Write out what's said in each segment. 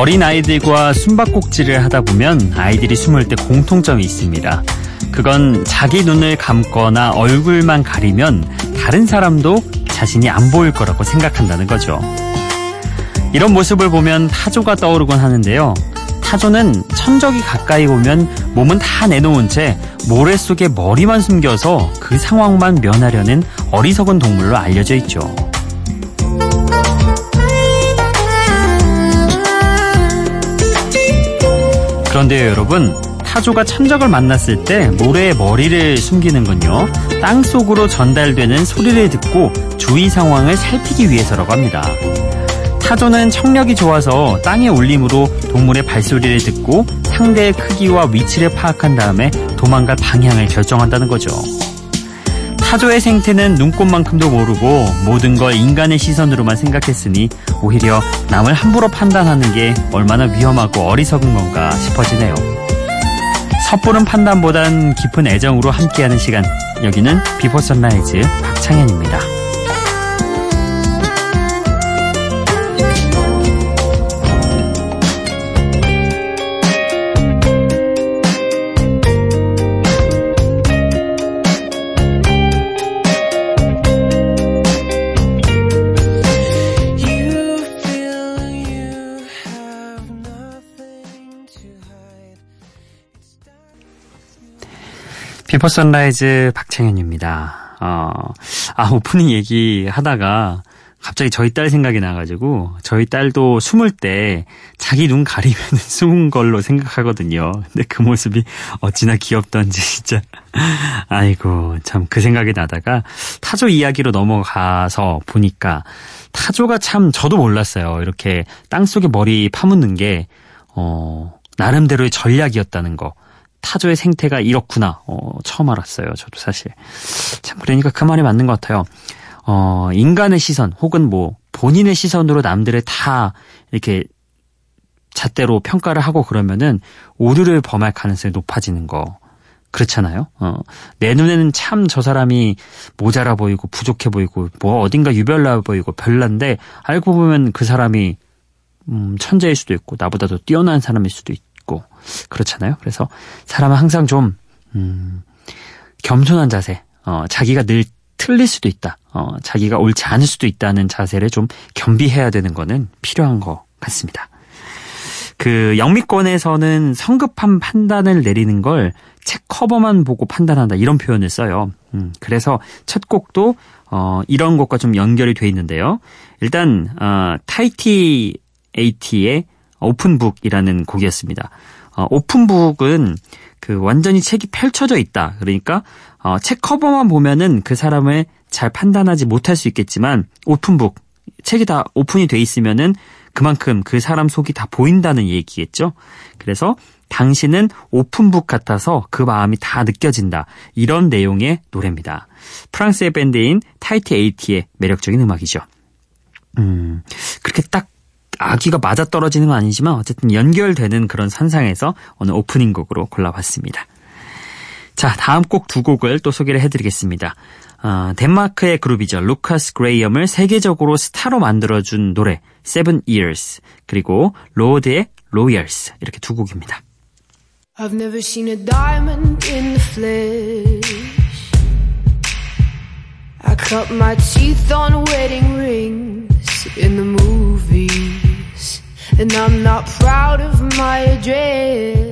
어린 아이들과 숨바꼭질을 하다 보면 아이들이 숨을 때 공통점이 있습니다. 그건 자기 눈을 감거나 얼굴만 가리면 다른 사람도 자신이 안 보일 거라고 생각한다는 거죠. 이런 모습을 보면 타조가 떠오르곤 하는데요. 타조는 천적이 가까이 오면 몸은 다 내놓은 채 모래 속에 머리만 숨겨서 그 상황만 면하려는 어리석은 동물로 알려져 있죠. 그런데요, 여러분. 타조가 천적을 만났을 때 모래에 머리를 숨기는건요. 땅 속으로 전달되는 소리를 듣고 주위 상황을 살피기 위해서라고 합니다. 타조는 청력이 좋아서 땅의 울림으로 동물의 발소리를 듣고 상대의 크기와 위치를 파악한 다음에 도망갈 방향을 결정한다는 거죠. 타조의 생태는 눈꽃만큼도 모르고 모든 걸 인간의 시선으로만 생각했으니 오히려 남을 함부로 판단하는 게 얼마나 위험하고 어리석은 건가 싶어지네요. 섣부른 판단보단 깊은 애정으로 함께하는 시간. 여기는 Before Sunrise 박창현입니다. Before Sunrise 박창현입니다. 어, 아, 오프닝 얘기 하다가 갑자기 저희 딸 생각이 나가지고 저희 딸도 숨을 때 자기 눈 가리면 숨은 걸로 생각하거든요. 근데 그 모습이 어찌나 귀엽던지 진짜 아이고 참 그 생각이 나다가 타조 이야기로 넘어가서 보니까 타조가 참 저도 몰랐어요. 이렇게 땅 속에 머리 파묻는 게 어, 나름대로의 전략이었다는 거. 타조의 생태가 이렇구나. 어, 처음 알았어요. 저도 사실. 참, 그러니까 그 말이 맞는 것 같아요. 어, 인간의 시선, 혹은 뭐, 본인의 시선으로 남들을 다 이렇게 잣대로 평가를 하고 그러면은 오류를 범할 가능성이 높아지는 거. 그렇잖아요. 어, 내 눈에는 참 저 사람이 모자라 보이고 부족해 보이고 뭐 어딘가 유별나 보이고 별난데 알고 보면 그 사람이 음, 천재일 수도 있고 나보다도 뛰어난 사람일 수도 있고 그렇잖아요. 그래서 사람은 항상 좀 음, 겸손한 자세, 어, 자기가 늘 틀릴 수도 있다, 어, 자기가 옳지 않을 수도 있다는 자세를 좀 겸비해야 되는 거는 필요한 것 같습니다. 그 영미권에서는 성급한 판단을 내리는 걸 책 커버만 보고 판단한다 이런 표현을 써요. 음, 그래서 첫 곡도 어, 이런 것과 좀 연결이 돼 있는데요. 일단 어, Tahiti 80의 Open Book이라는 곡이었습니다. 어, Open Book은 그 완전히 책이 펼쳐져 있다. 그러니까 어, 책 커버만 보면은 그 사람을 잘 판단하지 못할 수 있겠지만 open book 책이 다 오픈이 돼 있으면은 그만큼 그 사람 속이 다 보인다는 얘기겠죠. 그래서 당신은 open book 같아서 그 마음이 다 느껴진다. 이런 내용의 노래입니다. 프랑스의 밴드인 Tahiti 80의 매력적인 음악이죠. 음, 그렇게 딱 아귀가 맞아 떨어지는 건 아니지만 어쨌든 연결되는 그런 선상에서 오늘 오프닝 곡으로 골라봤습니다. 자, 다음 곡 두 곡을 또 소개를 해드리겠습니다. 어, 덴마크의 그룹이죠. 루카스 그레이엄을 세계적으로 스타로 만들어준 노래 Seven Years 그리고 로드의 Royals 이렇게 두 곡입니다. I've never seen a diamond in the flesh. I cut my teeth on wedding rings in the movies. And I'm not proud of my address.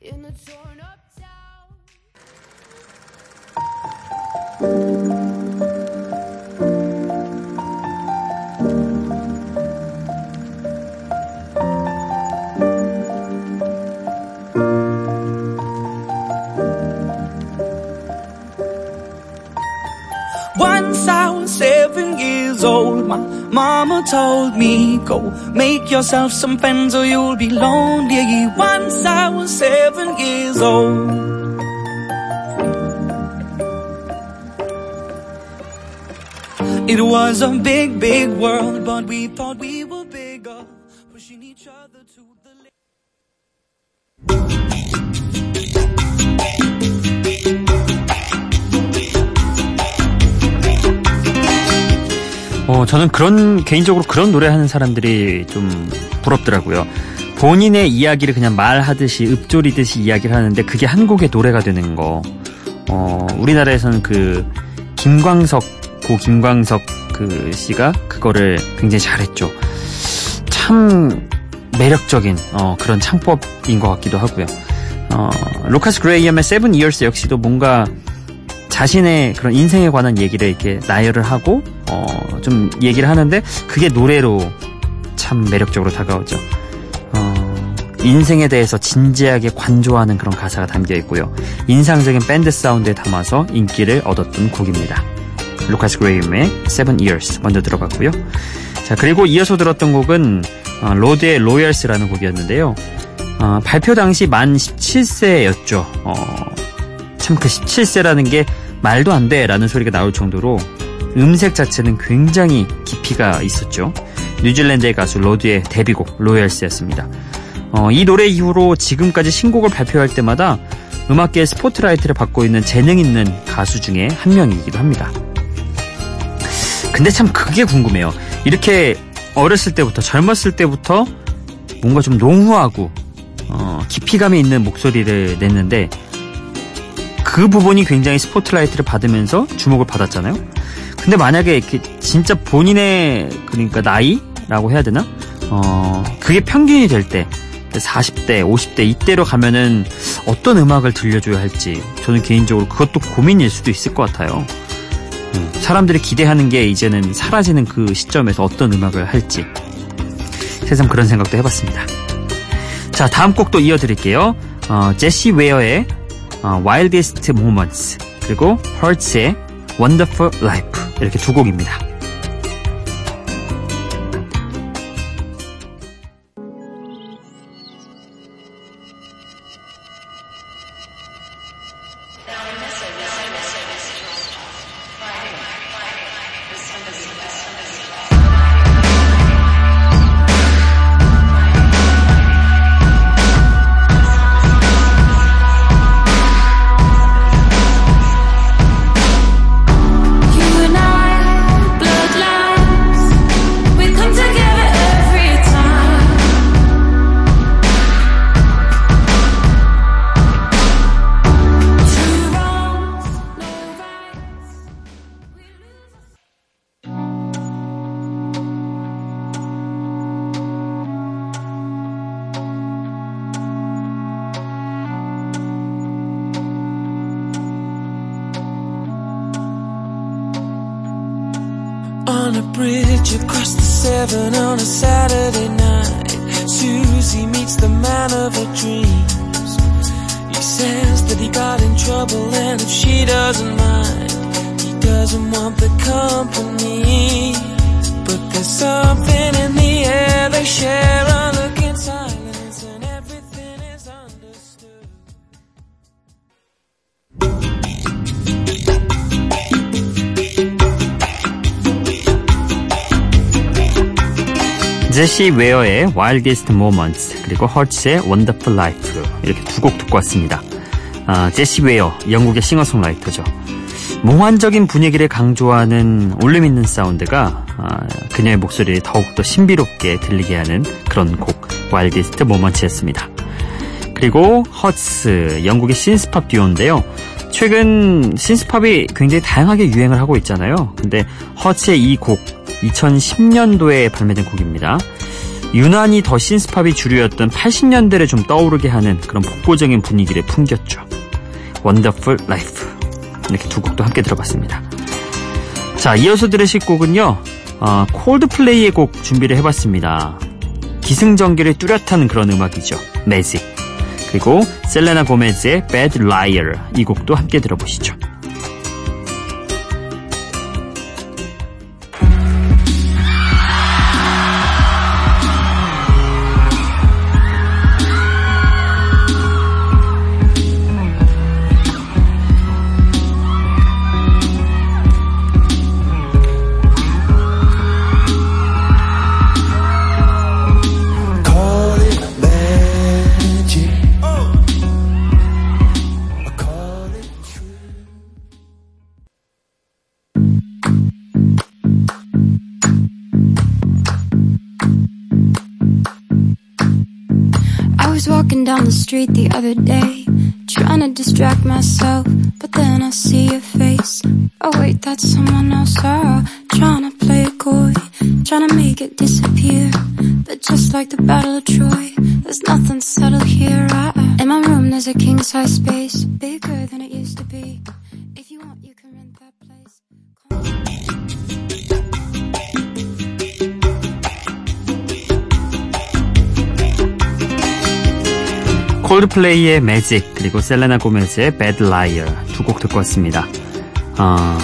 In the torn up town. Old my mama told me, go make yourself some friends or you'll be lonely. Once I was seven years old. It was a big, big world, but we thought we were 어, 저는 그런, 개인적으로 그런 노래 하는 사람들이 좀 부럽더라고요. 본인의 이야기를 그냥 말하듯이, 읊조리듯이 이야기를 하는데 그게 한 곡의 노래가 되는 거. 어, 우리나라에서는 그, 김광석, 고 김광석 그 씨가 그거를 굉장히 잘했죠. 참 매력적인, 어, 그런 창법인 것 같기도 하고요. 어, 루카스 그레이엄의 Seven Years 역시도 뭔가 자신의 그런 인생에 관한 얘기를 이렇게 나열을 하고 어, 좀 얘기를 하는데 그게 노래로 참 매력적으로 다가오죠. 어, 인생에 대해서 진지하게 관조하는 그런 가사가 담겨 있고요. 인상적인 밴드 사운드에 담아서 인기를 얻었던 곡입니다. 루카스 그레이엄의 Seven Years 먼저 들어봤고요. 자 그리고 이어서 들었던 곡은 어, 로드의 Royals라는 곡이었는데요. 어, 발표 당시 만 17세였죠. 어, 참그 17세라는 게 말도 안 돼라는 소리가 나올 정도로 음색 자체는 굉장히 깊이가 있었죠. 뉴질랜드의 가수 로드의 데뷔곡 Royals였습니다. 어, 이 노래 이후로 지금까지 신곡을 발표할 때마다 음악계의 스포트라이트를 받고 있는 재능 있는 가수 중에 한 명이기도 합니다. 근데 참 그게 궁금해요. 이렇게 어렸을 때부터 젊었을 때부터 뭔가 좀 농후하고 어, 깊이감이 있는 목소리를 냈는데 그 부분이 굉장히 스포트라이트를 받으면서 주목을 받았잖아요. 근데 만약에 이렇게 진짜 본인의 그러니까 나이라고 해야 되나? 어, 그게 평균이 될 때 40대, 50대 이때로 가면은 어떤 음악을 들려줘야 할지 저는 개인적으로 그것도 고민일 수도 있을 것 같아요. 음, 사람들이 기대하는 게 이제는 사라지는 그 시점에서 어떤 음악을 할지 세상 그런 생각도 해봤습니다. 자 다음 곡도 이어드릴게요. 어, 제시 웨어의 어, Wildest Moments 그리고 Hurts의 Wonderful Life 이렇게 두 곡입니다. A Saturday night, Susie meets the man of her dreams. He says that he got in trouble and if she doesn't mind, he doesn't want the company. But there's something in the air they share 제시 웨어의 Wildest Moments 그리고 Hurts의 Wonderful Life 이렇게 두 곡 듣고 왔습니다. 아, 제시 웨어 영국의 싱어송라이터죠. 몽환적인 분위기를 강조하는 울림 있는 사운드가 아, 그녀의 목소리를 더욱더 신비롭게 들리게 하는 그런 곡 Wildest Moments였습니다. 그리고 허츠 영국의 신스팝 듀오인데요. 최근 신스팝이 굉장히 다양하게 유행을 하고 있잖아요. 근데 허츠의 이곡 2010년도에 발매된 곡입니다. 유난히 더 신스팝이 주류였던 80년대를 좀 떠오르게 하는 그런 복고적인 분위기를 풍겼죠. Wonderful Life 이렇게 두 곡도 함께 들어봤습니다. 자 이어서 들으실 곡은요. 어, 콜드플레이의 곡 준비를 해봤습니다. 기승전결이 뚜렷한 그런 음악이죠. 매직 그리고 셀레나 고메즈의 Bad Liar 이 곡도 함께 들어보시죠. Walking down the street the other day, trying to distract myself, but then I see your face. Oh wait, that's someone else. Oh, trying to play a coy, trying to make it disappear. But just like the Battle of Troy, there's nothing subtle here. I, in my room, there's a king size space, bigger than it used to be. 콜드플레이의 매직 그리고 셀레나 고메즈의 Bad Liar 두 곡 듣고 왔습니다. 어,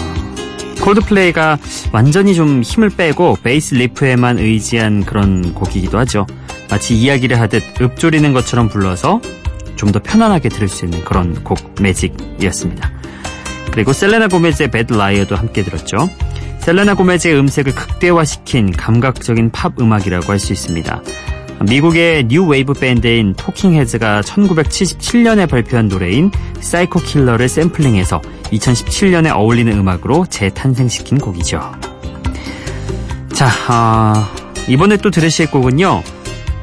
콜드플레이가 완전히 좀 힘을 빼고 베이스 리프에만 의지한 그런 곡이기도 하죠. 마치 이야기를 하듯 읊조리는 것처럼 불러서 좀 더 편안하게 들을 수 있는 그런 곡 매직이었습니다. 그리고 셀레나 고메즈의 Bad Liar도 함께 들었죠. 셀레나 고메즈의 음색을 극대화시킨 감각적인 팝 음악이라고 할 수 있습니다. 미국의 뉴 웨이브 밴드인 Talking Heads가 1977년에 발표한 노래인 Psycho Killer를 샘플링해서 2017년에 어울리는 음악으로 재탄생시킨 곡이죠. 자, 어, 이번에 또 들으실 곡은요.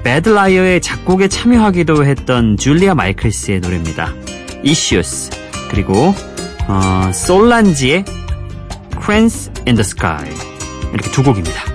Bad Liar의 작곡에 참여하기도 했던 줄리아 마이클스의 노래입니다. Issues 그리고 어, 솔란지의 Cranes in the Sky 이렇게 두 곡입니다.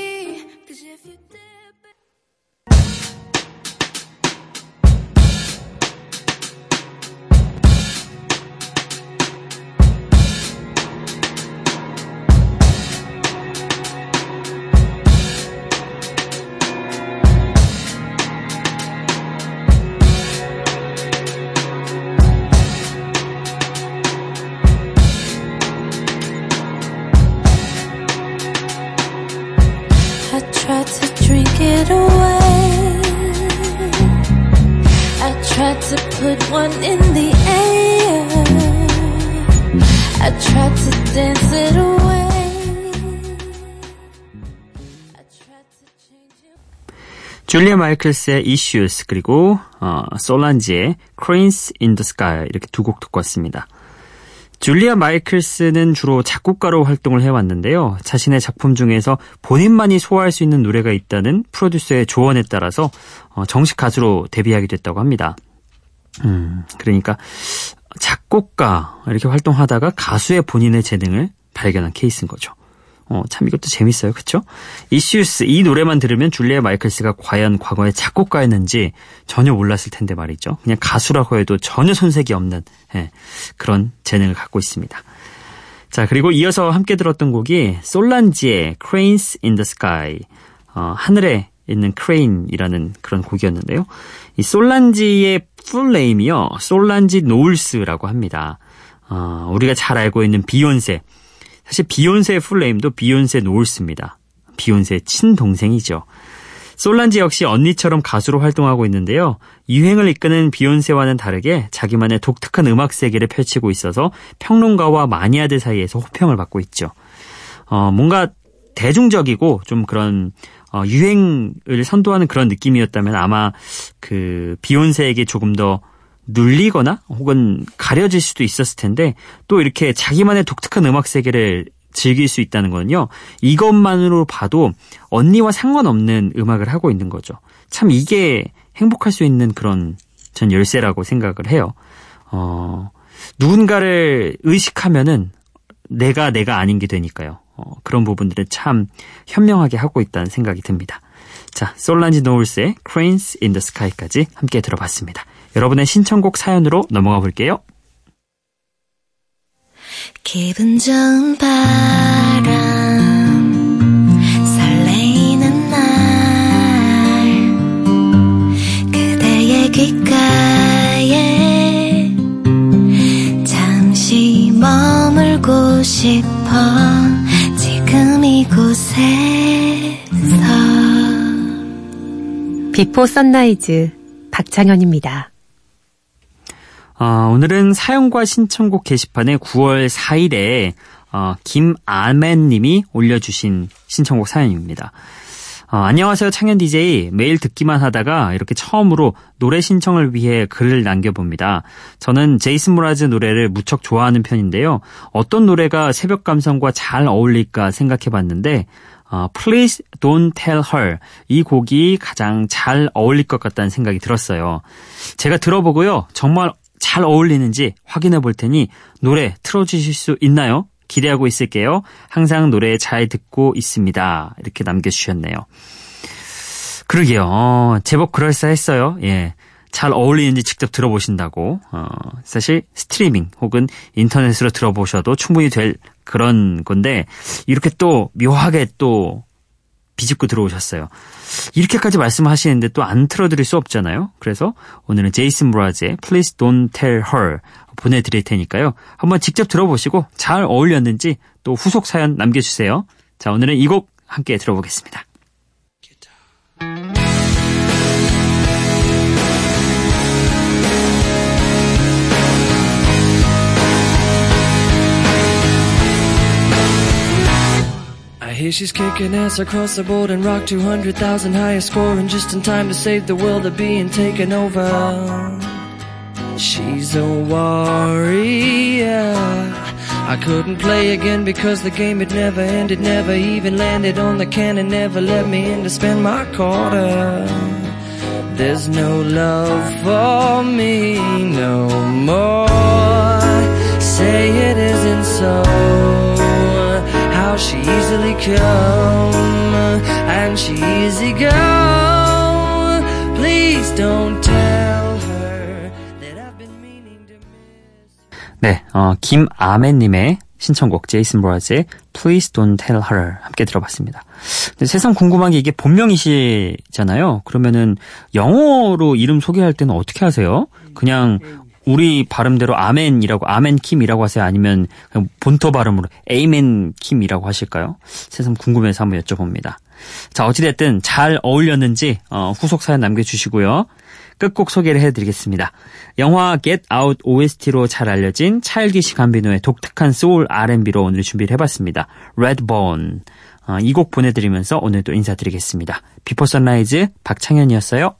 줄리아 마이클스의 Issues 그리고 어, 솔란지의 Cranes in the Sky 이렇게 두 곡 듣고 왔습니다. 줄리아 마이클스는 주로 작곡가로 활동을 해왔는데요. 자신의 작품 중에서 본인만이 소화할 수 있는 노래가 있다는 프로듀서의 조언에 따라서 어, 정식 가수로 데뷔하게 됐다고 합니다. 음, 그러니까 작곡가 이렇게 활동하다가 가수의 본인의 재능을 발견한 케이스인 거죠. 어, 참 이것도 재밌어요. 그쵸? Issues, 이 노래만 들으면 줄리아 마이클스가 과연 과거에 작곡가였는지 전혀 몰랐을 텐데 말이죠. 그냥 가수라고 해도 전혀 손색이 없는 예, 그런 재능을 갖고 있습니다. 자, 그리고 이어서 함께 들었던 곡이 솔란지의 Cranes in the Sky. 어, 하늘에 있는 크레인이라는 그런 곡이었는데요. 이 솔란지의 full name이요. 솔란지 노울스라고 합니다. 어, 우리가 잘 알고 있는 비욘세. 사실 비욘세의 풀네임도 비욘세 노울스입니다. 비욘세의 친동생이죠. 솔란지 역시 언니처럼 가수로 활동하고 있는데요. 유행을 이끄는 비욘세와는 다르게 자기만의 독특한 음악 세계를 펼치고 있어서 평론가와 마니아들 사이에서 호평을 받고 있죠. 어, 뭔가 대중적이고 좀 그런 어, 유행을 선도하는 그런 느낌이었다면 아마 그 비욘세에게 조금 더 눌리거나 혹은 가려질 수도 있었을 텐데 또 이렇게 자기만의 독특한 음악 세계를 즐길 수 있다는 거는요. 이것만으로 봐도 언니와 상관없는 음악을 하고 있는 거죠. 참 이게 행복할 수 있는 그런 전 열쇠라고 생각을 해요. 어, 누군가를 의식하면은 내가 내가 아닌 게 되니까요. 어, 그런 부분들을 참 현명하게 하고 있다는 생각이 듭니다. 자, 솔란지 노을스의 Cranes in the Sky까지 함께 들어봤습니다. 여러분의 신청곡 사연으로 넘어가 볼게요. 기분 좋은 바람 설레이는 날 그대의 귓가에 잠시 머물고 싶 Before Sunrise 박창현입니다. 어, 오늘은 사연과 신청곡 게시판에 9월 4일에 어, 김아맨님이 올려주신 신청곡 사연입니다. 어, 안녕하세요 창현 DJ 매일 듣기만 하다가 이렇게 처음으로 노래 신청을 위해 글을 남겨봅니다. 저는 Jason Mraz 노래를 무척 좋아하는 편인데요. 어떤 노래가 새벽 감성과 잘 어울릴까 생각해봤는데 어, Please Don't Tell Her 이 곡이 가장 잘 어울릴 것 같다는 생각이 들었어요. 제가 들어보고요 정말 잘 어울리는지 확인해 볼 테니 노래 틀어주실 수 있나요? 기대하고 있을게요. 항상 노래 잘 듣고 있습니다. 이렇게 남겨주셨네요. 그러게요. 어, 제법 그럴싸했어요. 예. 잘 어울리는지 직접 들어보신다고. 어, 사실 스트리밍 혹은 인터넷으로 들어보셔도 충분히 될 그런 건데 이렇게 또 묘하게 또 비집고 들어오셨어요. 이렇게까지 말씀하시는데 또 안 틀어드릴 수 없잖아요. 그래서 오늘은 제이슨 브라즈의 Please Don't Tell Her 보내드릴 테니까요. 한번 직접 들어보시고 잘 어울렸는지 또 후속 사연 남겨주세요. 자, 오늘은 이 곡 함께 들어보겠습니다. She's kicking ass across the board and rock 200,000 highest score and just in time to save the world of being taken over. She's a warrior. I couldn't play again because the game had never ended, never even landed on the can and never let me in to spend my quarter. There's no love for me no more. Easily come and she easy go. Please don't tell her that I've been meaning to miss. 네, 어, 김아맨님의 신청곡 제이슨 브라즈의 Please Don't Tell Her 함께 들어봤습니다. 근데 세상 궁금한 게 이게 본명이시잖아요. 그러면은 영어로 이름 소개할 때는 어떻게 하세요? 그냥 우리 발음대로 아멘이라고 아멘 킴이라고 하세요? 아니면 본토 발음으로 Amen Kim이라고 하실까요? 세상 궁금해서 한번 여쭤봅니다. 자 어찌됐든 잘 어울렸는지 어, 후속 사연 남겨주시고요. 끝곡 소개를 해드리겠습니다. 영화 Get Out OST로 잘 알려진 Childish Gambino의 독특한 소울 R&B로 오늘 준비를 해봤습니다. Redbone 어, 이곡 보내드리면서 오늘도 인사드리겠습니다. Before Sunrise 박창현이었어요.